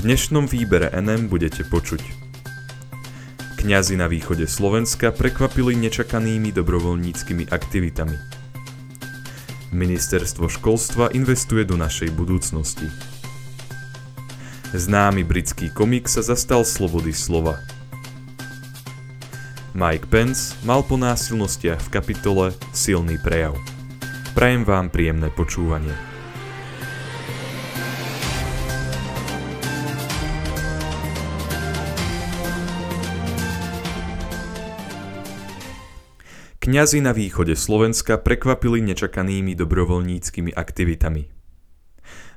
V dnešnom výbere NM budete počuť. Kňazi na východe Slovenska prekvapili nečakanými dobrovoľníckými aktivitami. Ministerstvo školstva investuje do našej budúcnosti. Známy britský komik sa zastal slobody slova. Mike Pence mal po násilnostiach v kapitole silný prejav. Prajem vám príjemné počúvanie. Kňazi na východe Slovenska prekvapili nečakanými dobrovoľníckými aktivitami.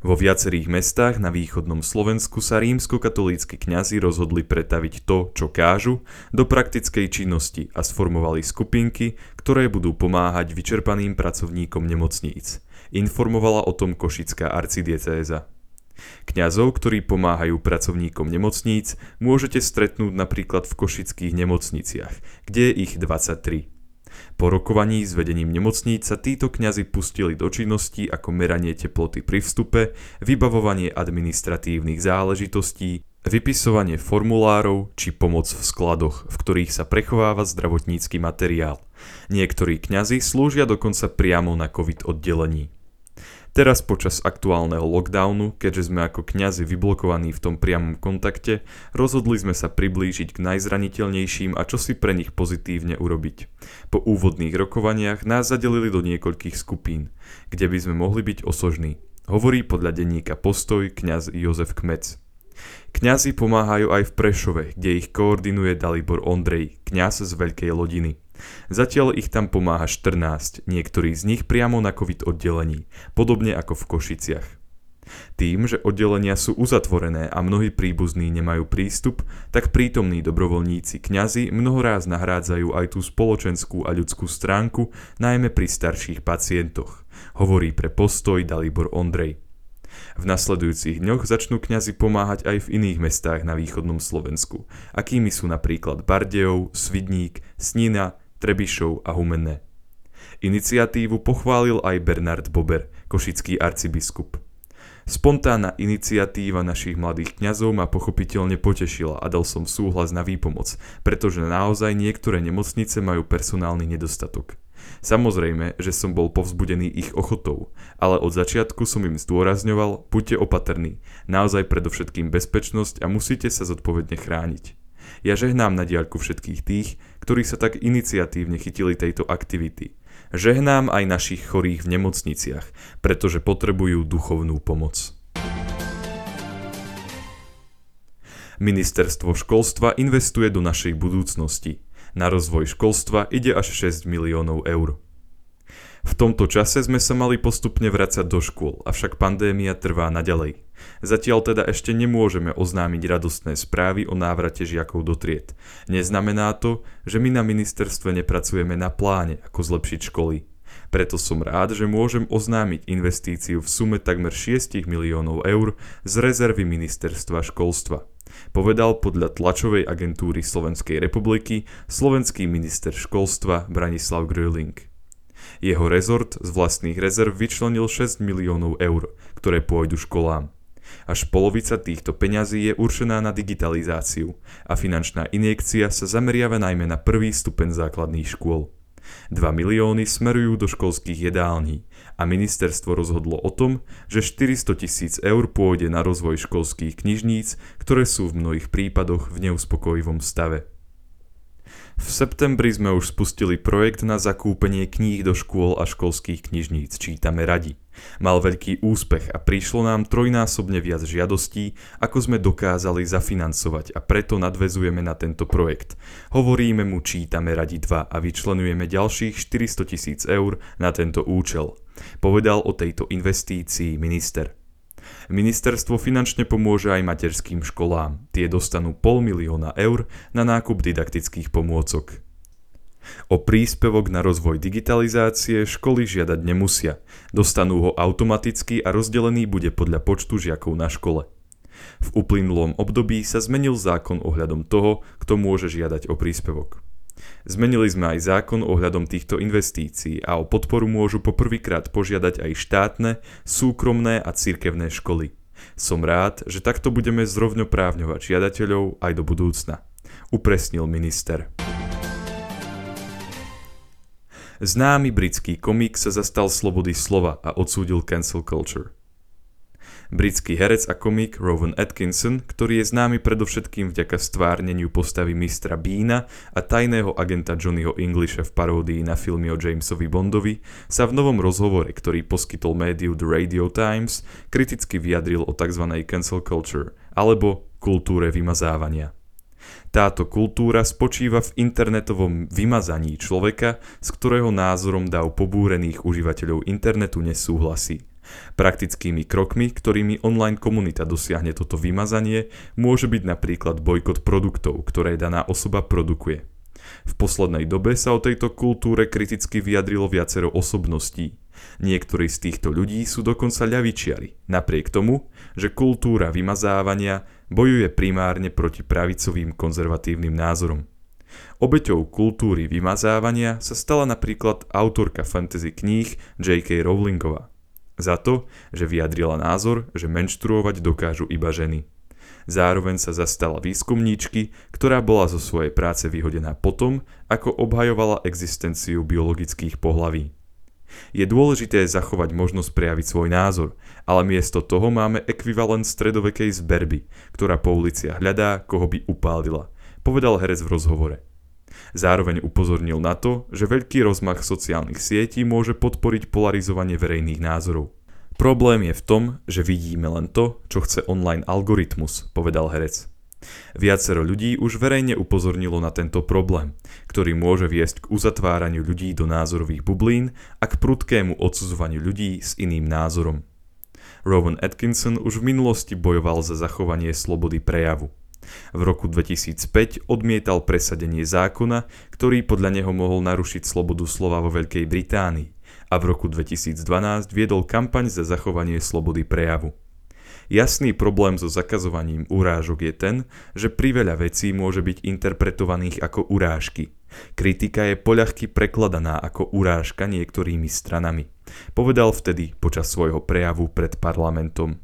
Vo viacerých mestách na východnom Slovensku sa rímsko-katolícky kňazi rozhodli pretaviť to, čo kážu, do praktickej činnosti a sformovali skupinky, ktoré budú pomáhať vyčerpaným pracovníkom nemocníc. Informovala o tom Košická arcidiecéza. Kňazov, ktorí pomáhajú pracovníkom nemocníc, môžete stretnúť napríklad v košických nemocniciach, kde je ich 23. Po rokovaní s vedením nemocníc sa títo kňazi pustili do činností ako meranie teploty pri vstupe, vybavovanie administratívnych záležitostí, vypisovanie formulárov či pomoc v skladoch, v ktorých sa prechováva zdravotnícky materiál. Niektorí kňazi slúžia dokonca priamo na COVID oddelení. Teraz počas aktuálneho lockdownu, keďže sme ako kňazi vyblokovaní v tom priamom kontakte, rozhodli sme sa priblížiť k najzraniteľnejším a čo si pre nich pozitívne urobiť. Po úvodných rokovaniach nás zadelili do niekoľkých skupín, kde by sme mohli byť osožní. Hovorí podľa denníka Postoj kňaz Jozef Kmec. Kňazi pomáhajú aj v Prešove, kde ich koordinuje Dalibor Ondrej, kňaz z Veľkej Lodiny. Zatiaľ ich tam pomáha 14, niektorí z nich priamo na COVID oddelení, podobne ako v Košiciach. Tým, že oddelenia sú uzatvorené a mnohí príbuzní nemajú prístup, tak prítomní dobrovoľníci kňazi mnohoráz nahrádzajú aj tú spoločenskú a ľudskú stránku, najmä pri starších pacientoch, hovorí pre postoj Dalibor Ondrej. V nasledujúcich dňoch začnú kňazi pomáhať aj v iných mestách na východnom Slovensku, akými sú napríklad Bardejov, Svidník, Snina, Trebišov a Humenné. Iniciatívu pochválil aj Bernard Bober, košický arcibiskup. Spontánna iniciatíva našich mladých kňazov ma pochopiteľne potešila a dal som súhlas na výpomoc, pretože naozaj niektoré nemocnice majú personálny nedostatok. Samozrejme, že som bol povzbudený ich ochotou, ale od začiatku som im zdôrazňoval, buďte opatrní, naozaj predovšetkým bezpečnosť a musíte sa zodpovedne chrániť. Ja žehnám na diaľku všetkých tých, ktorí sa tak iniciatívne chytili tejto aktivity. Žehnám aj našich chorých v nemocniciach, pretože potrebujú duchovnú pomoc. Ministerstvo školstva investuje do našej budúcnosti. Na rozvoj školstva ide až 6 miliónov eur. V tomto čase sme sa mali postupne vracať do škôl, avšak pandémia trvá naďalej. Zatiaľ teda ešte nemôžeme oznámiť radostné správy o návrate žiakov do tried. Neznamená to, že my na ministerstve nepracujeme na pláne, ako zlepšiť školy. Preto som rád, že môžem oznámiť investíciu v sume takmer 6 miliónov eur z rezervy ministerstva školstva. Povedal podľa tlačovej agentúry Slovenskej republiky slovenský minister školstva Branislav Gröling. Jeho rezort z vlastných rezerv vyčlenil 6 miliónov eur, ktoré pôjdu školám. Až polovica týchto peňazí je určená na digitalizáciu a finančná injekcia sa zameriava najmä na prvý stupeň základných škôl. 2 milióny smerujú do školských jedální a ministerstvo rozhodlo o tom, že 400 tisíc eur pôjde na rozvoj školských knižníc, ktoré sú v mnohých prípadoch v neuspokojivom stave. V septembri sme už spustili projekt na zakúpenie kníh do škôl a školských knižníc Čítame radi. Mal veľký úspech a prišlo nám trojnásobne viac žiadostí, ako sme dokázali zafinancovať a preto nadvezujeme na tento projekt. Hovoríme mu Čítame radi 2 a vyčlenujeme ďalších 400 tisíc eur na tento účel. Povedal o tejto investícii minister. Ministerstvo finančne pomôže aj materským školám. Tie dostanú pol milióna eur na nákup didaktických pomôcok. O príspevok na rozvoj digitalizácie školy žiadať nemusia. Dostanú ho automaticky a rozdelený bude podľa počtu žiakov na škole. V uplynulom období sa zmenil zákon ohľadom toho, kto môže žiadať o príspevok. Zmenili sme aj zákon ohľadom týchto investícií a o podporu môžu poprvýkrát požiadať aj štátne, súkromné a cirkevné školy. Som rád, že takto budeme zrovnoprávňovať žiadateľov aj do budúcna, upresnil minister. Známy britský komik sa zastal slobody slova a odsúdil cancel culture. Britský herec a komik Rowan Atkinson, ktorý je známy predovšetkým vďaka stvárneniu postavy mistra Beana a tajného agenta Johnnyho Englisha v paródii na filmy o Jamesovi Bondovi, sa v novom rozhovore, ktorý poskytol médiu The Radio Times, kriticky vyjadril o tzv. cancel culture, alebo kultúre vymazávania. Táto kultúra spočíva v internetovom vymazaní človeka, s ktorého názorom dáv pobúrených užívateľov internetu nesúhlasí. Praktickými krokmi, ktorými online komunita dosiahne toto vymazanie, môže byť napríklad bojkot produktov, ktoré daná osoba produkuje. V poslednej dobe sa o tejto kultúre kriticky vyjadrilo viacero osobností. Niektorí z týchto ľudí sú dokonca ľavičiari, napriek tomu, že kultúra vymazávania bojuje primárne proti pravicovým konzervatívnym názorom. Obeťou kultúry vymazávania sa stala napríklad autorka fantasy kníh J.K. Rowlingová. Za to, že vyjadrila názor, že menštruovať dokážu iba ženy. Zároveň sa zastala výskumníčky, ktorá bola zo svojej práce vyhodená potom, ako obhajovala existenciu biologických pohlaví. Je dôležité zachovať možnosť prejaviť svoj názor, ale miesto toho máme ekvivalent stredovekej zberby, ktorá po uliciach hľadá, koho by upálila, povedal herec v rozhovore. Zároveň upozornil na to, že veľký rozmach sociálnych sietí môže podporiť polarizovanie verejných názorov. Problém je v tom, že vidíme len to, čo chce online algoritmus, povedal herec. Viacero ľudí už verejne upozornilo na tento problém, ktorý môže viesť k uzatváraniu ľudí do názorových bublín a k prudkému odsudzovaniu ľudí s iným názorom. Rowan Atkinson už v minulosti bojoval za zachovanie slobody prejavu. V roku 2005 odmietal presadenie zákona, ktorý podľa neho mohol narušiť slobodu slova vo Veľkej Británii a v roku 2012 viedol kampaň za zachovanie slobody prejavu. Jasný problém so zakazovaním urážok je ten, že priveľa vecí môže byť interpretovaných ako urážky. Kritika je poľahky prekladaná ako urážka niektorými stranami. Povedal vtedy počas svojho prejavu pred parlamentom.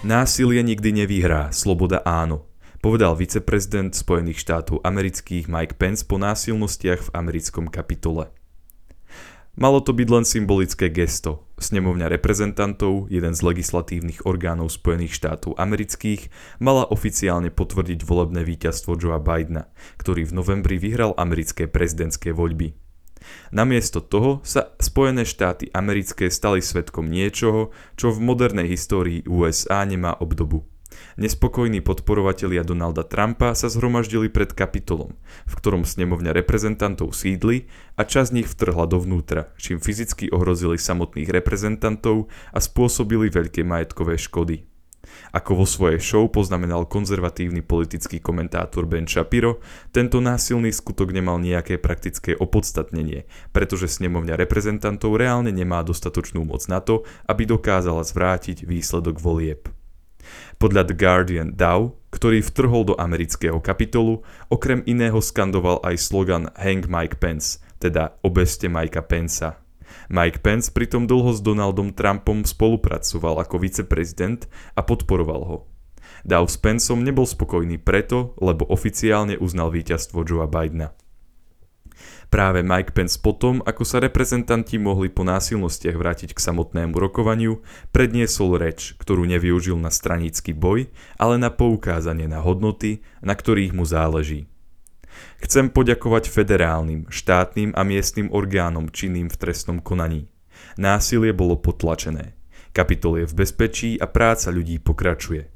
Násilie nikdy nevyhrá, sloboda áno, povedal viceprezident Spojených štátov amerických Mike Pence po násilnostiach v americkom kapitole. Malo to byť len symbolické gesto. Snemovňa reprezentantov, jeden z legislatívnych orgánov Spojených štátov amerických, mala oficiálne potvrdiť volebné víťazstvo Joea Bidena, ktorý v novembri vyhral americké prezidentské voľby. Namiesto toho sa Spojené štáty americké stali svetkom niečoho, čo v modernej histórii USA nemá obdobu. Nespokojní podporovatelia Donalda Trumpa sa zhromaždili pred kapitolom, v ktorom snemovňa reprezentantov sídli a čas z nich vtrhla dovnútra, čím fyzicky ohrozili samotných reprezentantov a spôsobili veľké majetkové škody. Ako vo svojej show poznamenal konzervatívny politický komentátor Ben Shapiro, tento násilný skutok nemal nejaké praktické opodstatnenie, pretože snemovňa reprezentantov reálne nemá dostatočnú moc na to, aby dokázala zvrátiť výsledok volieb. Podľa The Guardian Dow, ktorý vtrhol do amerického kapitolu, okrem iného skandoval aj slogan Hang Mike Pence, teda obeste Mikea Pensa. Mike Pence pritom dlho s Donaldom Trumpom spolupracoval ako viceprezident a podporoval ho. Dow s Penceom nebol spokojný preto, lebo oficiálne uznal víťazstvo Joea Bidena. Práve Mike Pence potom, ako sa reprezentanti mohli po násilnostiach vrátiť k samotnému rokovaniu, predniesol reč, ktorú nevyužil na stranícky boj, ale na poukázanie na hodnoty, na ktorých mu záleží. Chcem poďakovať federálnym, štátnym a miestnym orgánom činným v trestnom konaní. Násilie bolo potlačené. Kapitol je v bezpečí a práca ľudí pokračuje.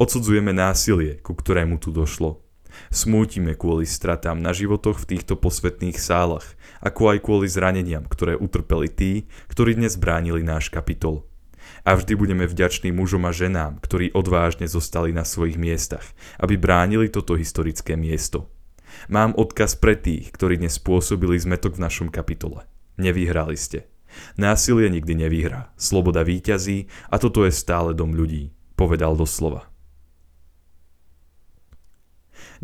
Odsudzujeme násilie, ku ktorému tu došlo. Smútime kvôli stratám na životoch v týchto posvetných sálach, ako aj kvôli zraneniam, ktoré utrpeli tí, ktorí dnes bránili náš kapitol. A vždy budeme vďační mužom a ženám, ktorí odvážne zostali na svojich miestach, aby bránili toto historické miesto. Mám odkaz pre tých, ktorí dnes spôsobili zmetok v našom kapitole. Nevyhrali ste. Násilie nikdy nevyhrá, sloboda víťazí a toto je stále dom ľudí, povedal doslova.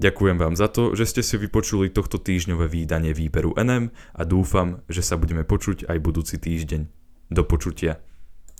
Ďakujem vám za to, že ste si vypočuli tohto týždňové výdanie výberu NM a dúfam, že sa budeme počuť aj budúci týždeň. Do počutia.